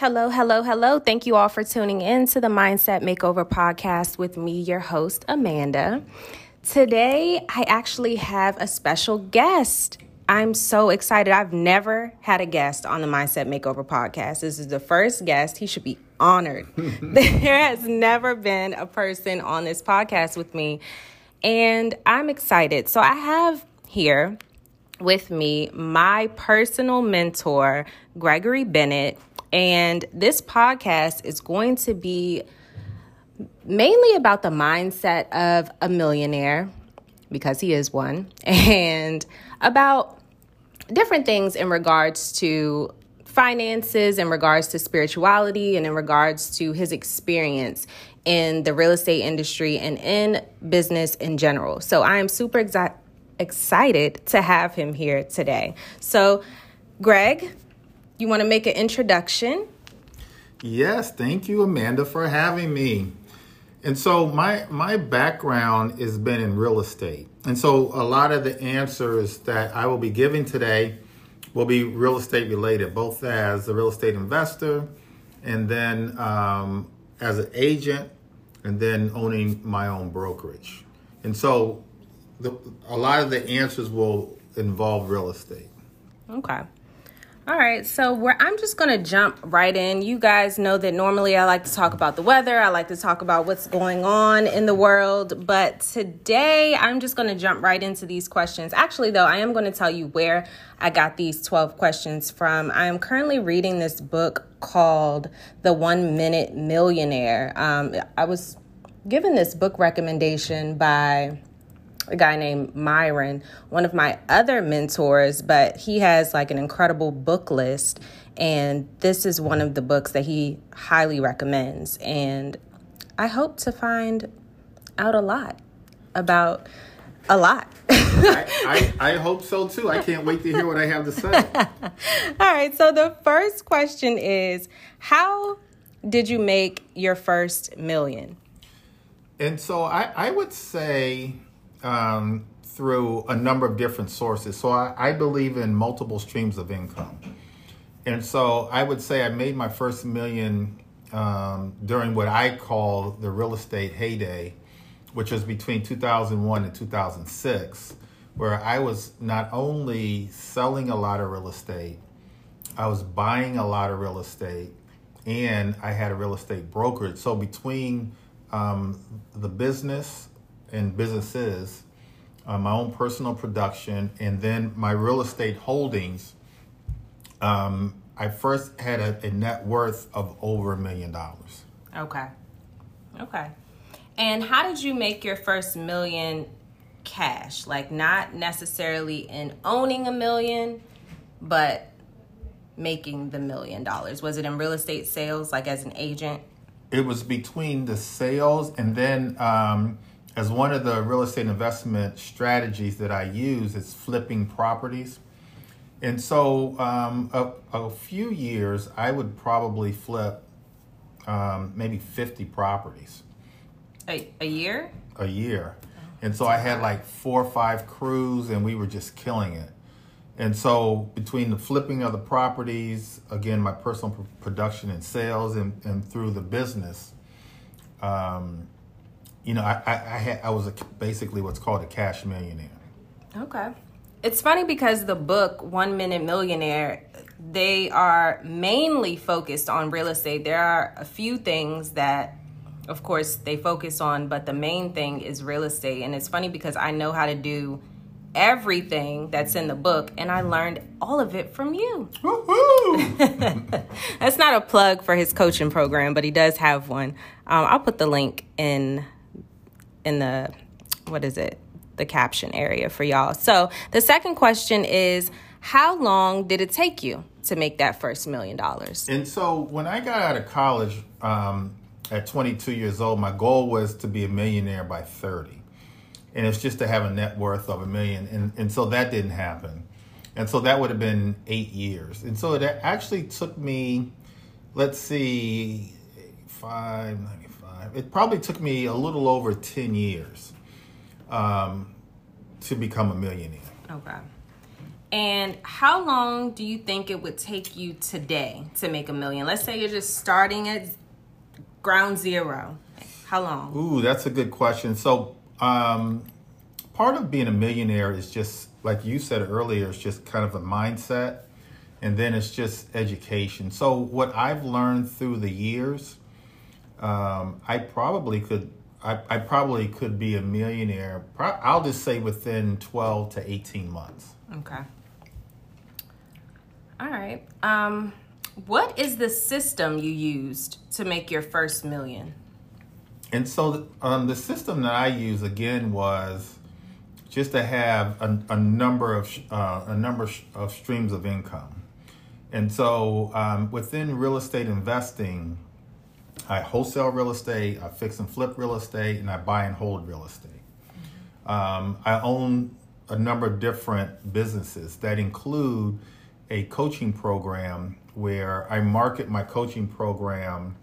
Hello, hello, hello. Thank you all for tuning in to the Mindset Makeover podcast with me, your host, Amanda. Today, I actually have a special guest. I'm so excited. I've never had a guest on the Mindset Makeover podcast. This is the first guest. He should be honored. there has never been a person on this podcast with me, and I'm excited. So, I have here with me my personal mentor, Gregory Bennett. And this podcast is going to be mainly about the mindset of a millionaire, because he is one, and about different things in regards to finances, in regards to spirituality, and in regards to his experience in the real estate industry and in business in general. So I am super exi- excited to have him here today. So, Greg, you want to make an introduction? Yes, thank you, Amanda, for having me. And so my my background has been in real estate, and so a lot of the answers that I will be giving today will be real estate related, both as a real estate investor, and then um, as an agent, and then owning my own brokerage. And so the, a lot of the answers will involve real estate. Okay. All right, so where I'm just gonna jump right in. You guys know that normally I like to talk about the weather, I like to talk about what's going on in the world, but today I'm just gonna jump right into these questions. Actually, though, I am gonna tell you where I got these 12 questions from. I am currently reading this book called The One Minute Millionaire. Um, I was given this book recommendation by a guy named Myron, one of my other mentors, but he has like an incredible book list. And this is one of the books that he highly recommends. And I hope to find out a lot about a lot. I, I, I, hope so too. I can't wait to hear what I have to say. All right. So the first question is How did you make your first million? And so I, I would say um, through a number of different sources. So I, I, believe in multiple streams of income. And so I would say I made my first million um, during what I call the real estate heyday, which was between 2001 and 2006, where I was not only selling a lot of real estate, I was buying a lot of real estate, and I had a real estate brokerage. So between um, the business and businesses, uh, my own personal production, and then my real estate holdings. Um, I first had a, a net worth of over a million dollars. Okay. Okay. And how did you make your first million cash? Like, not necessarily in owning a million, but making the million dollars? Was it in real estate sales, like as an agent? It was between the sales and then um, as one of the real estate investment strategies that I use is flipping properties. And so, um, a, a, few years, I would probably flip um, maybe 50 properties. A, a year? A year. And so I had like four or five crews, and we were just killing it. And so, between the flipping of the properties, again, my personal production and sales, and, and through the business, um, you know, I, I, I had I was a, basically what's called a cash millionaire. Okay, it's funny because the book One Minute Millionaire, they are mainly focused on real estate. There are a few things that, of course, they focus on, but the main thing is real estate. And it's funny because I know how to do everything that's in the book and I learned all of it from you. that's not a plug for his coaching program, but he does have one. Um, I'll put the link in in the what is it? The caption area for y'all. So, the second question is how long did it take you to make that first million dollars? And so, when I got out of college um, at 22 years old, my goal was to be a millionaire by 30. And it's just to have a net worth of a million. And, and so that didn't happen. And so that would have been eight years. And so it actually took me, let's see, five, it probably took me a little over 10 years um, to become a millionaire. Okay. And how long do you think it would take you today to make a million? Let's say you're just starting at ground zero. How long? Ooh, that's a good question. So, um, part of being a millionaire is just like you said earlier, it's just kind of a mindset, and then it's just education. So, what I've learned through the years, um, I probably could. I, I probably could be a millionaire. I'll just say within 12 to 18 months. Okay. All right. Um, what is the system you used to make your first million? And so um, the system that I use again was just to have a, a number of uh, a number of streams of income. And so um, within real estate investing, I wholesale real estate, I fix and flip real estate, and I buy and hold real estate. Um, I own a number of different businesses that include a coaching program where I market my coaching program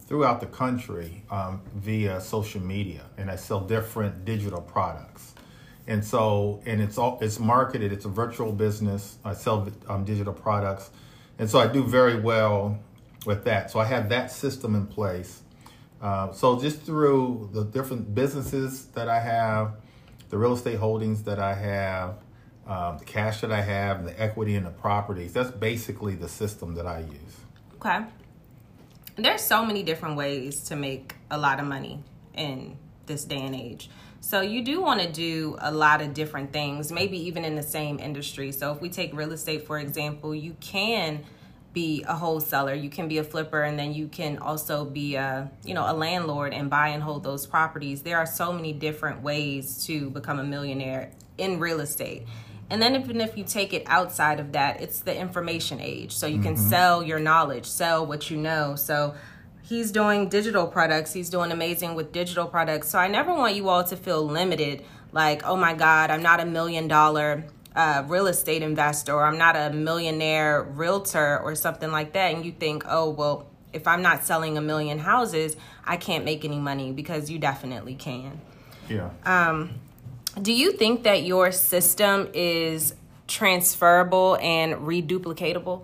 throughout the country um, via social media, and I sell different digital products. And so, and it's all it's marketed. It's a virtual business. I sell um, digital products, and so I do very well with that. So I have that system in place. Uh, so just through the different businesses that I have, the real estate holdings that I have, um, the cash that I have, the equity in the properties. That's basically the system that I use. Okay. There's so many different ways to make a lot of money in this day and age. So you do want to do a lot of different things, maybe even in the same industry. So if we take real estate for example, you can be a wholesaler, you can be a flipper and then you can also be a, you know, a landlord and buy and hold those properties. There are so many different ways to become a millionaire in real estate. And then even if you take it outside of that, it's the information age. So you can mm-hmm. sell your knowledge, sell what you know. So he's doing digital products. He's doing amazing with digital products. So I never want you all to feel limited like, oh my God, I'm not a million dollar uh, real estate investor or I'm not a millionaire realtor or something like that. And you think, oh, well, if I'm not selling a million houses, I can't make any money because you definitely can. Yeah. Um, do you think that your system is transferable and reduplicatable?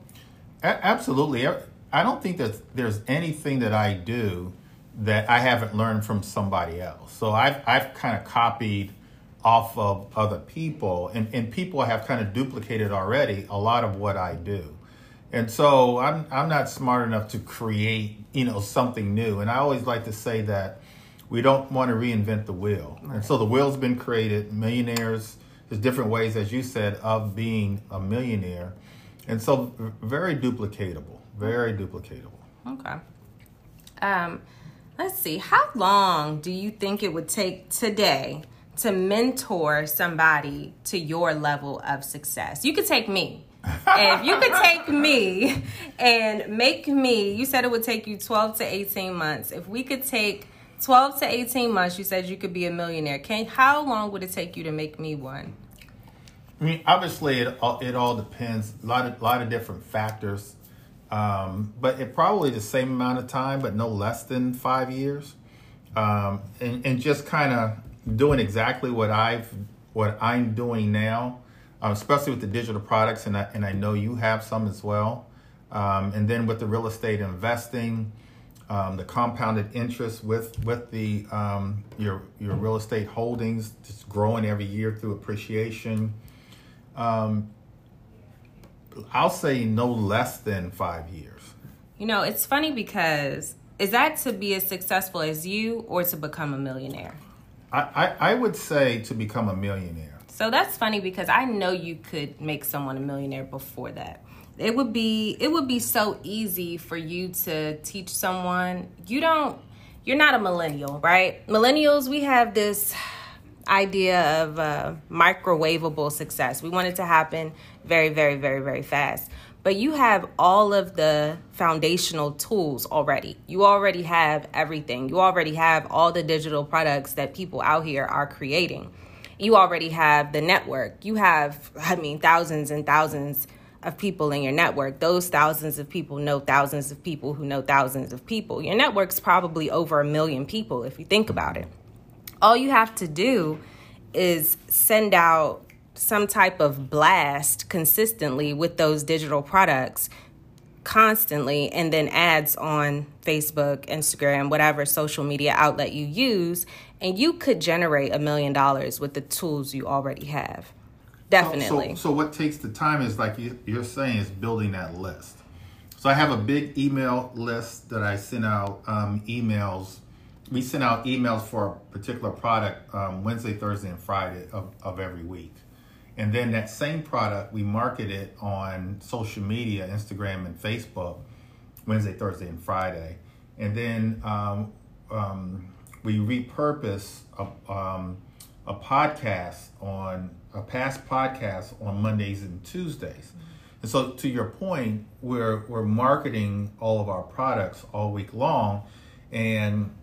A- absolutely. I don't think that there's anything that I do that I haven't learned from somebody else. So I've I've kind of copied off of other people, and, and people have kind of duplicated already a lot of what I do. And so I'm I'm not smart enough to create, you know, something new. And I always like to say that we don't want to reinvent the wheel. Right. And so the wheel's been created. Millionaires, there's different ways, as you said, of being a millionaire. And so very duplicatable, very duplicatable. Okay. Um, let's see. How long do you think it would take today to mentor somebody to your level of success? You could take me. if you could take me and make me, you said it would take you 12 to 18 months. If we could take 12 to 18 months, you said you could be a millionaire. Can how long would it take you to make me one? I mean, obviously, it all, it all depends. A lot of lot of different factors, um, but it probably the same amount of time, but no less than five years, um, and, and just kind of doing exactly what I've what I'm doing now, um, especially with the digital products, and I, and I know you have some as well, um, and then with the real estate investing um, the compounded interest with with the um, your your real estate holdings just growing every year through appreciation. Um, I'll say no less than five years. You know, it's funny because is that to be as successful as you or to become a millionaire? I, I, would say to become a millionaire. So that's funny because I know you could make someone a millionaire before that. It would be it would be so easy for you to teach someone. You don't you're not a millennial right? Millennials we have this idea of uh, microwavable success. We want it to happen very very very very fast but you have all of the foundational tools already you already have everything you already have all the digital products that people out here are creating you already have the network you have i mean thousands and thousands of people in your network. Those thousands of people know thousands of people who know thousands of people. Your network's probably over a million people if you think about it. All you have to do is send out some type of blast consistently with those digital products constantly and then ads on Facebook, Instagram, whatever social media outlet you use, and you could generate a million dollars with the tools you already have. Definitely. So, so, so what takes the time is like you, you're saying is building that list. So I have a big email list that I send out um, emails. We send out emails for a particular product um, Wednesday, Thursday, and Friday of, of every week. And then that same product, we market it on social media, Instagram and Facebook, Wednesday, Thursday, and Friday. And then um, um, we repurpose a, um, a podcast on a past podcast on Mondays and Tuesdays. And so, to your point, we're we're marketing all of our products all week long, and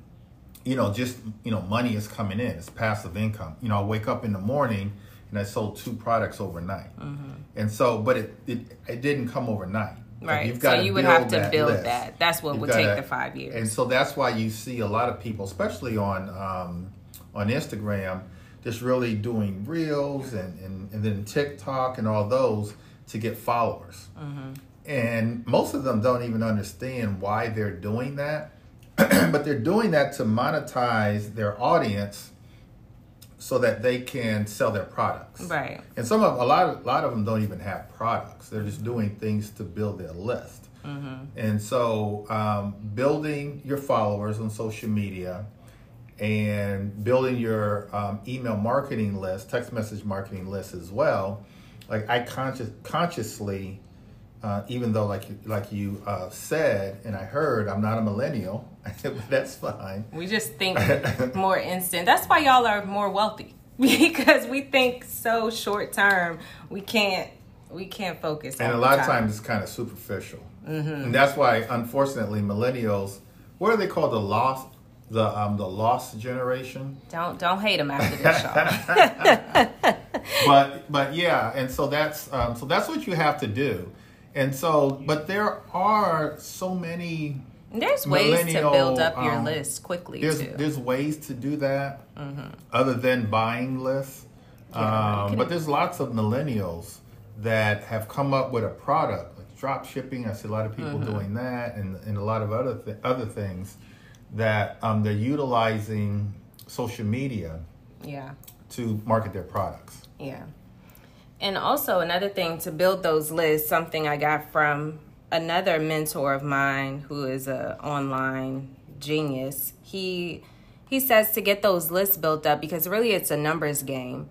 you know, just you know, money is coming in. It's passive income. You know, I wake up in the morning and I sold two products overnight. Mm-hmm. And so, but it, it, it didn't come overnight. Right. You've got so you would have to build list. that. That's what You've would take to, the five years. And so that's why you see a lot of people, especially on um, on Instagram, just really doing reels and, and, and then TikTok and all those to get followers. Mm-hmm. And most of them don't even understand why they're doing that. but they're doing that to monetize their audience so that they can sell their products. Right. And some of a lot of a lot of them don't even have products. They're just doing things to build their list. Mm-hmm. And so, um, building your followers on social media and building your um, email marketing list, text message marketing list as well. Like I conscious consciously, uh, even though like like you uh, said and I heard, I'm not a millennial. that's fine. We just think more instant. That's why y'all are more wealthy because we think so short term. We can't we can't focus. And a lot of times it's kind of superficial, mm-hmm. and that's why unfortunately millennials. What are they called? The lost the um the lost generation. Don't don't hate them after this show. but but yeah, and so that's um, so that's what you have to do, and so but there are so many there's ways to build up your um, list quickly. There's too. there's ways to do that mm-hmm. other than buying lists. Yeah, um, but there's lots of millennials that have come up with a product like drop shipping. I see a lot of people mm-hmm. doing that, and, and a lot of other th- other things that um, they're utilizing social media. Yeah. To market their products. Yeah. And also another thing to build those lists, something I got from another mentor of mine who is a online genius. He he says to get those lists built up because really it's a numbers game.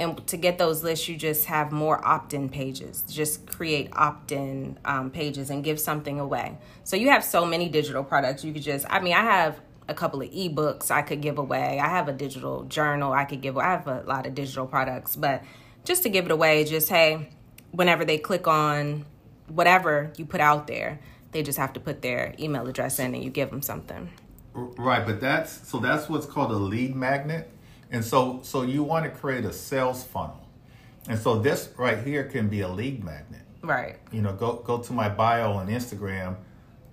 And to get those lists you just have more opt-in pages. Just create opt-in um, pages and give something away. So you have so many digital products. You could just i mean i have a couple of ebooks i could give away. I have a digital journal i could give away. i have a lot of digital products but just to give it away just hey whenever they click on whatever you put out there, they just have to put their email address in and you give them something. Right, but that's so that's what's called a lead magnet. And so so you want to create a sales funnel. And so this right here can be a lead magnet. Right. You know, go go to my bio on Instagram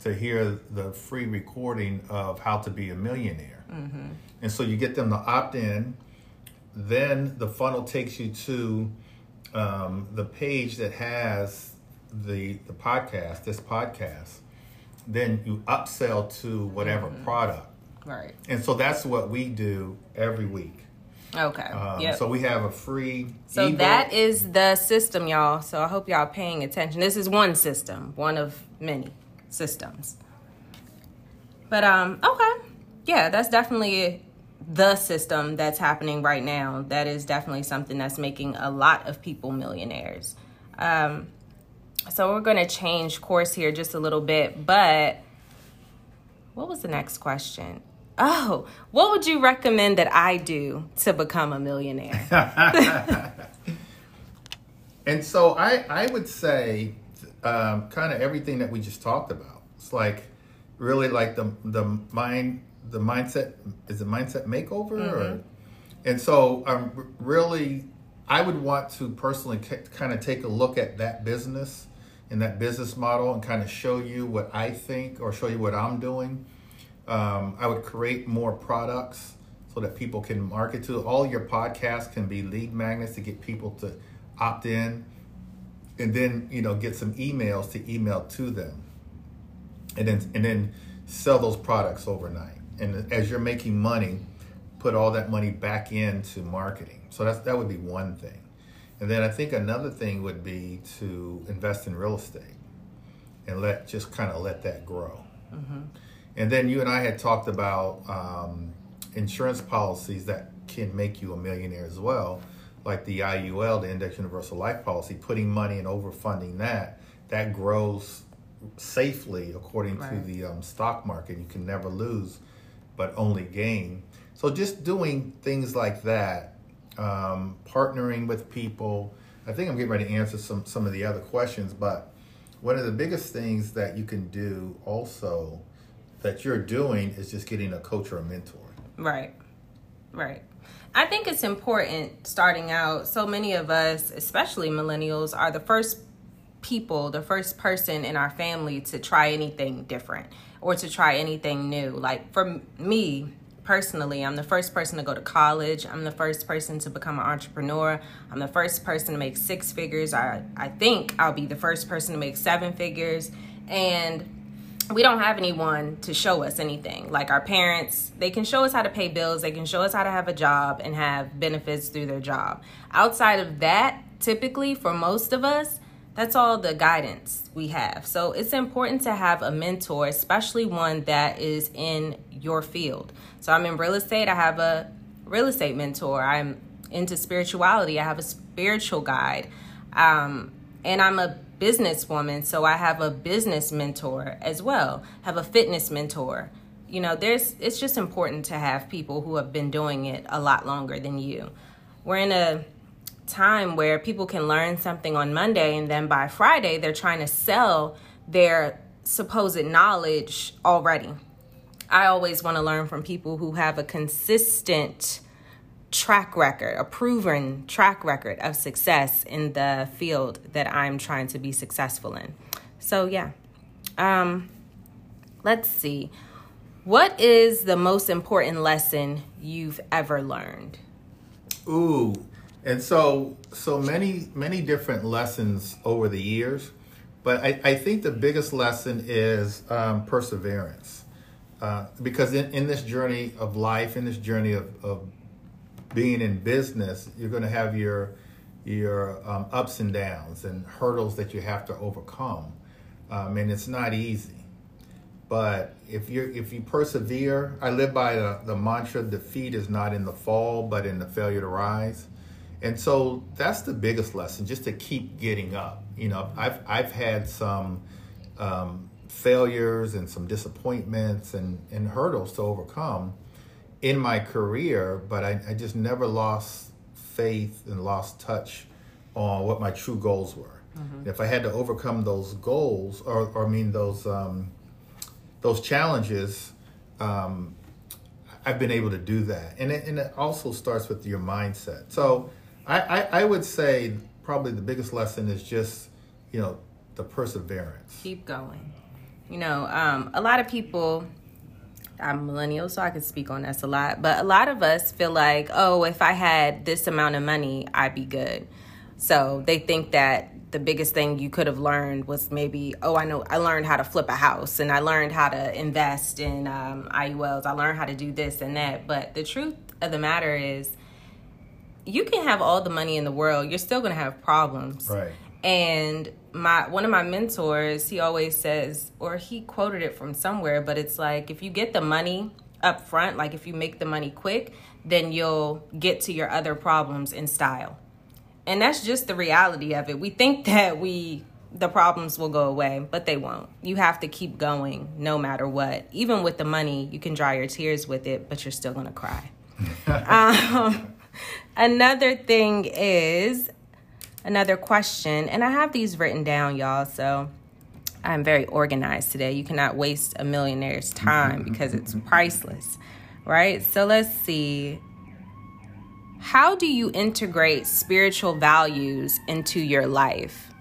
to hear the free recording of how to be a millionaire. Mm-hmm. And so you get them to opt in. Then the funnel takes you to um, the page that has the the podcast, this podcast, then you upsell to whatever mm-hmm. product. Right. And so that's what we do every week. Okay. Um, yep. So we have a free. So ebook. that is the system, y'all. So I hope y'all paying attention. This is one system, one of many systems. But um, okay, yeah, that's definitely the system that's happening right now. That is definitely something that's making a lot of people millionaires. Um, so we're going to change course here just a little bit, but what was the next question? Oh, what would you recommend that I do to become a millionaire? and so I, I would say um, kind of everything that we just talked about. It's like really like the the mind the mindset is the mindset makeover, mm-hmm. or, and so I'm really I would want to personally kind of take a look at that business and that business model and kind of show you what I think or show you what I'm doing. Um, I would create more products. so that people can market to. All your podcasts can be lead magnets to get people to opt in, and then you know get some emails to email to them, and then and then sell those products overnight. And as you're making money, put all that money back into marketing. So that's that would be one thing. And then I think another thing would be to invest in real estate and let just kind of let that grow. Mm-hmm. And then you and I had talked about um, insurance policies that can make you a millionaire as well, like the IUL, the Index Universal Life Policy, putting money and overfunding that, that grows safely according right. to the um, stock market. You can never lose, but only gain. So just doing things like that, um, partnering with people. I think I'm getting ready to answer some some of the other questions, but one of the biggest things that you can do also that you're doing is just getting a coach or a mentor. Right. Right. I think it's important starting out. So many of us, especially millennials, are the first people, the first person in our family to try anything different or to try anything new. Like for me, personally, I'm the first person to go to college. I'm the first person to become an entrepreneur. I'm the first person to make six figures. I, I think I'll be the first person to make seven figures. And we don't have anyone to show us anything. Like our parents, they can show us how to pay bills, they can show us how to have a job and have benefits through their job. Outside of that, typically for most of us, that's all the guidance we have. So it's important to have a mentor, especially one that is in your field. So I'm in real estate, I have a real estate mentor. I'm into spirituality, I have a spiritual guide. Um, and I'm a businesswoman, so I have a business mentor as well, have a fitness mentor. You know, there's it's just important to have people who have been doing it a lot longer than you. We're in a time where people can learn something on Monday and then by Friday they're trying to sell their supposed knowledge already. I always want to learn from people who have a consistent track record, a proven track record of success in the field that I'm trying to be successful in. So, yeah. Um, let's see. What is the most important lesson you've ever learned? Ooh, and so so many many different lessons over the years, but I, I think the biggest lesson is um, perseverance, uh, because in, in this journey of life, in this journey of, of being in business, you're going to have your your um, ups and downs and hurdles that you have to overcome, um, and it's not easy. But if you if you persevere, I live by the, the mantra: defeat is not in the fall, but in the failure to rise. And so that's the biggest lesson, just to keep getting up. You know, I've I've had some um, failures and some disappointments and, and hurdles to overcome in my career, but I, I just never lost faith and lost touch on what my true goals were. Mm-hmm. If I had to overcome those goals, or, or I mean those um, those challenges, um, I've been able to do that, and it, and it also starts with your mindset. So I, I, I would say probably the biggest lesson is just you know the perseverance. Keep going. You know, um, a lot of people I'm millennial, so I can speak on this a lot. But a lot of us feel like, oh, if I had this amount of money, I'd be good. So they think that the biggest thing you could have learned was maybe, oh, I know I learned how to flip a house and I learned how to invest in um, IULs. I learned how to do this and that. But the truth of the matter is, you can have all the money in the world, you're still going to have problems. Right. And my one of my mentors, he always says, or he quoted it from somewhere, but it's like if you get the money up front, like if you make the money quick, then you'll get to your other problems in style. And that's just the reality of it. We think that we the problems will go away, but they won't. You have to keep going no matter what. Even with the money, you can dry your tears with it, but you're still going to cry. um, another thing is another question. And I have these written down, y'all. So I'm very organized today. You cannot waste a millionaire's time because it's priceless, right? So let's see. How do you integrate spiritual values into your life?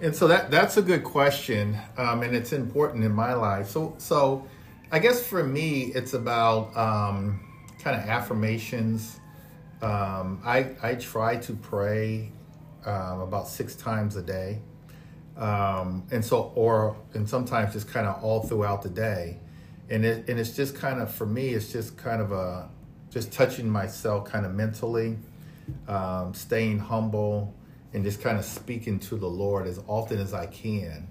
And so that that's a good question, um, and it's important in my life. So so, I guess for me, it's about um, kind kind of affirmations. Um, I I try to pray um, about six times a day, um, and so or and sometimes just kind of all throughout the day, and it and it's just kind of for me it's just kind of a just touching myself kind of mentally, um, staying humble, and just kind of speaking to the Lord as often as I can.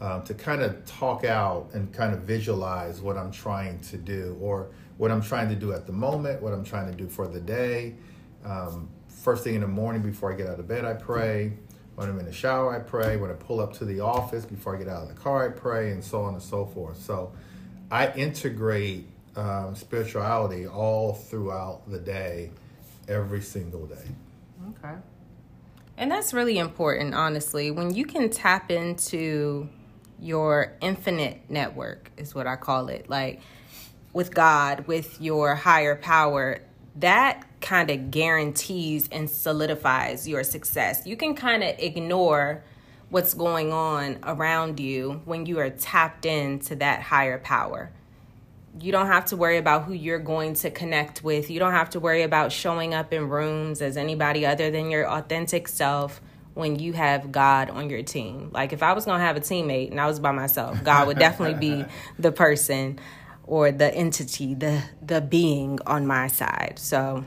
Um, to kind of talk out and kind of visualize what I'm trying to do or what I'm trying to do at the moment, what I'm trying to do for the day. Um, first thing in the morning before I get out of bed, I pray. When I'm in the shower, I pray. When I pull up to the office before I get out of the car, I pray, and so on and so forth. So I integrate um, spirituality all throughout the day, every single day. Okay. And that's really important, honestly. When you can tap into your infinite network, is what I call it, like with God, with your higher power, that kind of guarantees and solidifies your success. You can kind of ignore what's going on around you when you are tapped into that higher power. You don't have to worry about who you're going to connect with. You don't have to worry about showing up in rooms as anybody other than your authentic self when you have God on your team. Like if I was going to have a teammate and I was by myself, God would definitely be the person or the entity, the the being on my side. So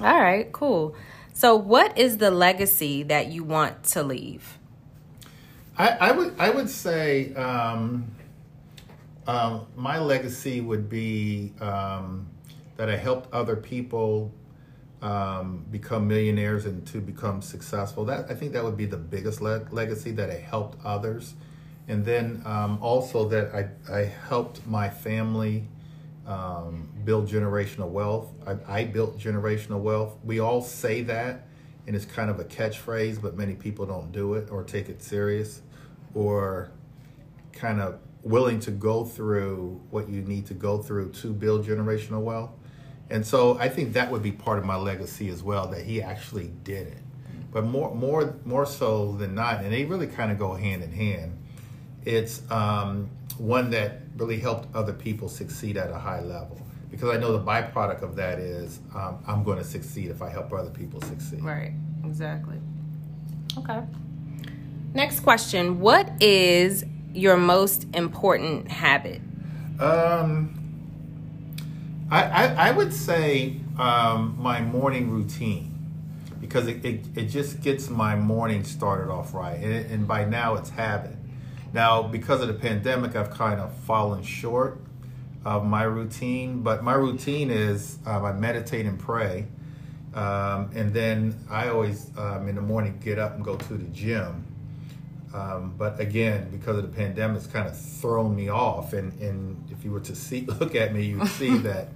all right, cool. So what is the legacy that you want to leave? I, I would I would say um, um, my legacy would be um, that I helped other people um, become millionaires and to become successful. That I think that would be the biggest le- legacy that I helped others, and then um, also that I I helped my family um, build generational wealth. I, I built generational wealth. We all say that, and it's kind of a catchphrase, but many people don't do it or take it serious, or kind of willing to go through what you need to go through to build generational wealth. And so I think that would be part of my legacy as well, that he actually did it. But more, more, more so than not, and they really kind of go hand in hand. It's um, one that really helped other people succeed at a high level. Because I know the byproduct of that is um, I'm going to succeed if I help other people succeed. Right, exactly. Okay. Next question What is your most important habit? Um, I, I, I would say um, my morning routine because it, it, it, just gets my morning started off right. And, and by now it's habit. Now, because of the pandemic, I've kind of fallen short of my routine, but my routine is um, I meditate and pray. Um, and then I always, um, in the morning, get up and go to the gym. Um, but again, because of the pandemic, it's kind of thrown me off. And, and if you were to see, look at me, you'd see that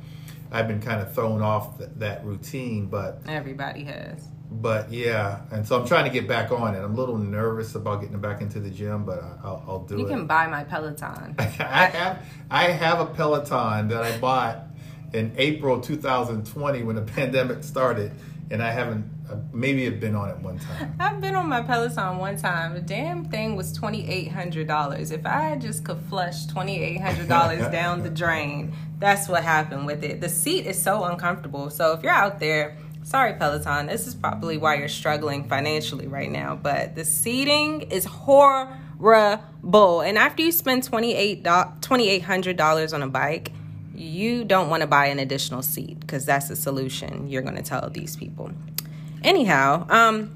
I've been kind of thrown off th- that routine. But everybody has but yeah, and so I'm trying to get back on it. I'm a little nervous about getting back into the gym, but I'll, I'll do you it. You can buy my Peloton. I have I have a Peloton that I bought in April 2020 when the pandemic started, and I haven't uh, maybe have been on it one time. I've been on my Peloton one time. The damn thing was twenty eight hundred dollars. If I just could flush twenty eight hundred dollars down the drain, that's what happened with it. The seat is so uncomfortable. So if you're out there Sorry, Peloton. This is probably why you're struggling financially right now. But the seating is horrible. And after you spend $2,800 on a bike, you don't want to buy an additional seat because that's the solution you're going to tell these people. Anyhow, um,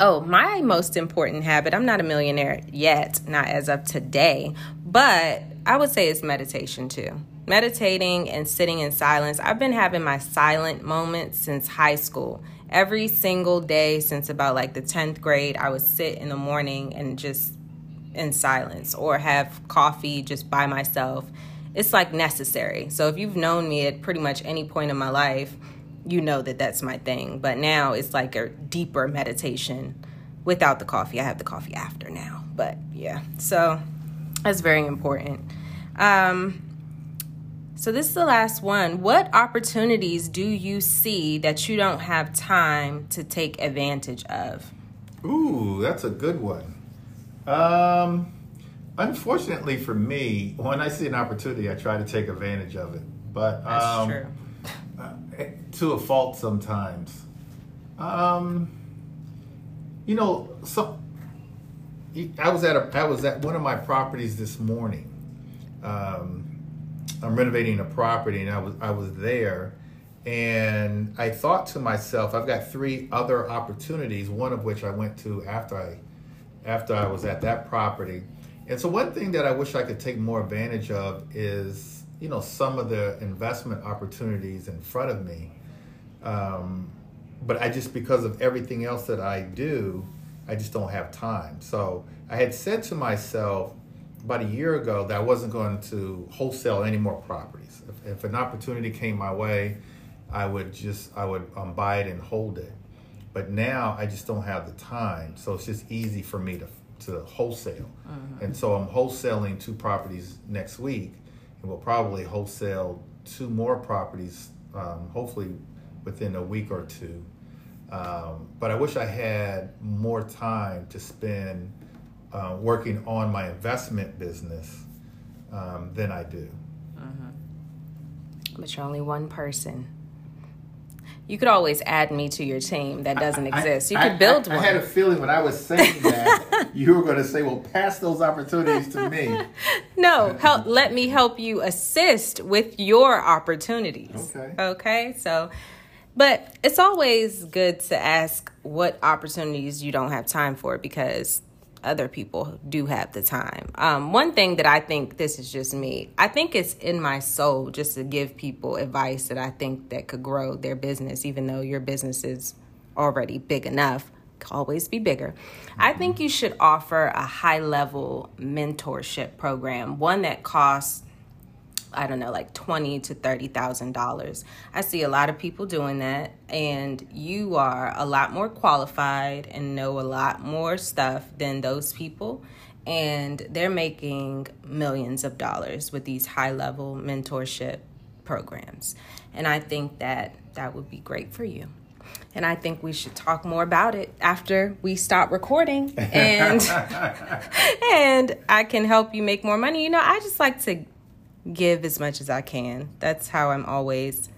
oh, my most important habit, I'm not a millionaire yet, not as of today, but I would say it's meditation too meditating and sitting in silence. I've been having my silent moments since high school. Every single day since about like the 10th grade, I would sit in the morning and just in silence or have coffee just by myself. It's like necessary. So if you've known me at pretty much any point in my life, you know that that's my thing. But now it's like a deeper meditation without the coffee. I have the coffee after now. But yeah, so that's very important. Um, so, this is the last one. What opportunities do you see that you don't have time to take advantage of? Ooh, that's a good one. Um, unfortunately for me, when I see an opportunity, I try to take advantage of it. But um, that's true. to a fault sometimes. Um, you know, so I was at a I was at one of my properties this morning. Um, I'm renovating a property, and I was I was there, and I thought to myself, I've got three other opportunities. One of which I went to after I after I was at that property, and so one thing that I wish I could take more advantage of is you know some of the investment opportunities in front of me. Um, but I just because of everything else that I do, I just don't have time. So I had said to myself about a year ago that I wasn't going to wholesale any more properties. If, if an opportunity came my way, I would just I would um, buy it and hold it. But now I just don't have the time, so it's just easy for me to to wholesale. Mm-hmm. And so I'm wholesaling two properties next week, and we'll probably wholesale two more properties, um, hopefully within a week or two. Um, but I wish I had more time to spend uh, working on my investment business um, than I do. Mm-hmm. But you're only one person. You could always add me to your team that doesn't I, exist. You I, could build I, one. I had a feeling when I was saying that you were going to say, "Well, pass those opportunities to me." no, help. let me help you assist with your opportunities. Okay. Okay. So but it's always good to ask what opportunities you don't have time for because other people do have the time. Um, one thing that I think this is just me. I think it's in my soul just to give people advice that I think that could grow their business, even though your business is already big enough. Could always be bigger. I think you should offer a high level mentorship program, one that costs I don't know, like twenty to thirty thousand dollars. I see a lot of people doing that, and you are a lot more qualified and know a lot more stuff than those people. And they're making millions of dollars with these high level mentorship programs. And I think that that would be great for you. And I think we should talk more about it after we stop recording and and I can help you make more money. You know, I just like to give as much as I can. That's how I'm always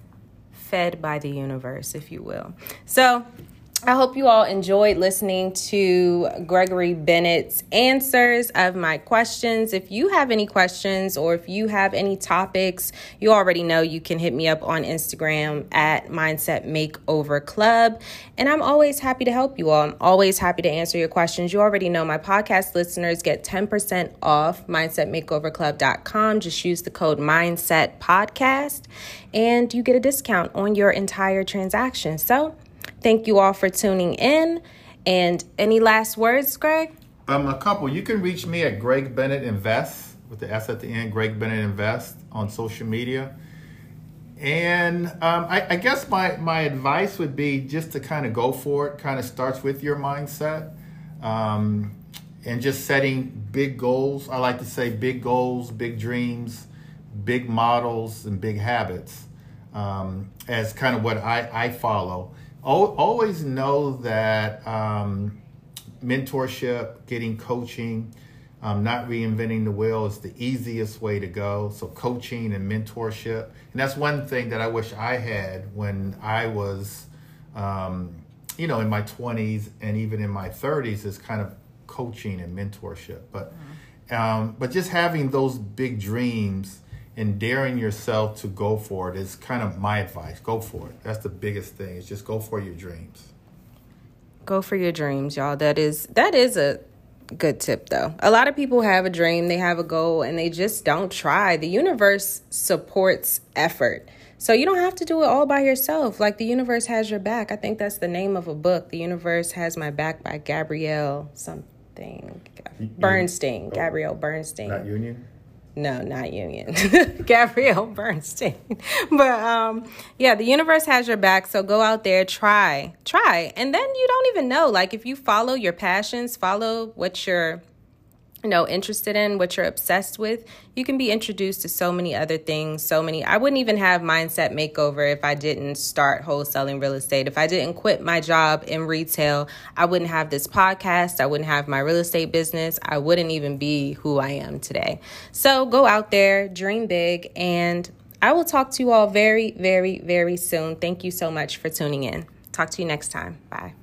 fed by the universe, if you will. So, I hope you all enjoyed listening to Gregory Bennett's answers of my questions. If you have any questions or if you have any topics, you already know you can hit me up on Instagram at Mindset Makeover Club. And I'm always happy to help you all. I'm always happy to answer your questions. You already know my podcast listeners get 10% off mindsetmakeoverclub.com. Just use the code Mindset Podcast and you get a discount on your entire transaction. So, Thank you all for tuning in. And any last words, Greg? Um, a couple. You can reach me at Greg Bennett Invest with the S at the end, Greg Bennett Invest on social media. And um, I, I, guess my, my advice would be just to kind of go for it. Kind of starts with your mindset um, and just setting big goals. I like to say big goals, big dreams, big models, and big habits um, as kind of what I, I follow always know that um, mentorship, getting coaching, um, not reinventing the wheel is the easiest way to go. So, coaching and mentorship. And that's one thing that I wish I had when I was, um, you know, in my 20s and even in my 30s is kind of coaching and mentorship. But, mm-hmm. um, but just having those big dreams and daring yourself to go for it is kind of my advice. Go for it. That's the biggest thing. Is just go for your dreams. Go for your dreams, y'all. That is that is a good tip though. A lot of people have a dream, they have a goal and they just don't try. The universe supports effort. So you don't have to do it all by yourself. Like the universe has your back. I think that's the name of a book. The universe has my back by Gabrielle something. Bernstein. Oh. Gabrielle Bernstein. Not Union? No, not Union. Gabrielle Bernstein. but um yeah, the universe has your back, so go out there, try. Try. And then you don't even know like if you follow your passions, follow what you're you know interested in what you're obsessed with you can be introduced to so many other things so many i wouldn't even have mindset makeover if i didn't start wholesaling real estate if i didn't quit my job in retail i wouldn't have this podcast i wouldn't have my real estate business i wouldn't even be who i am today so go out there dream big and I will talk to you all very, very, very soon. Thank you so much for tuning in. Talk to you next time. Bye.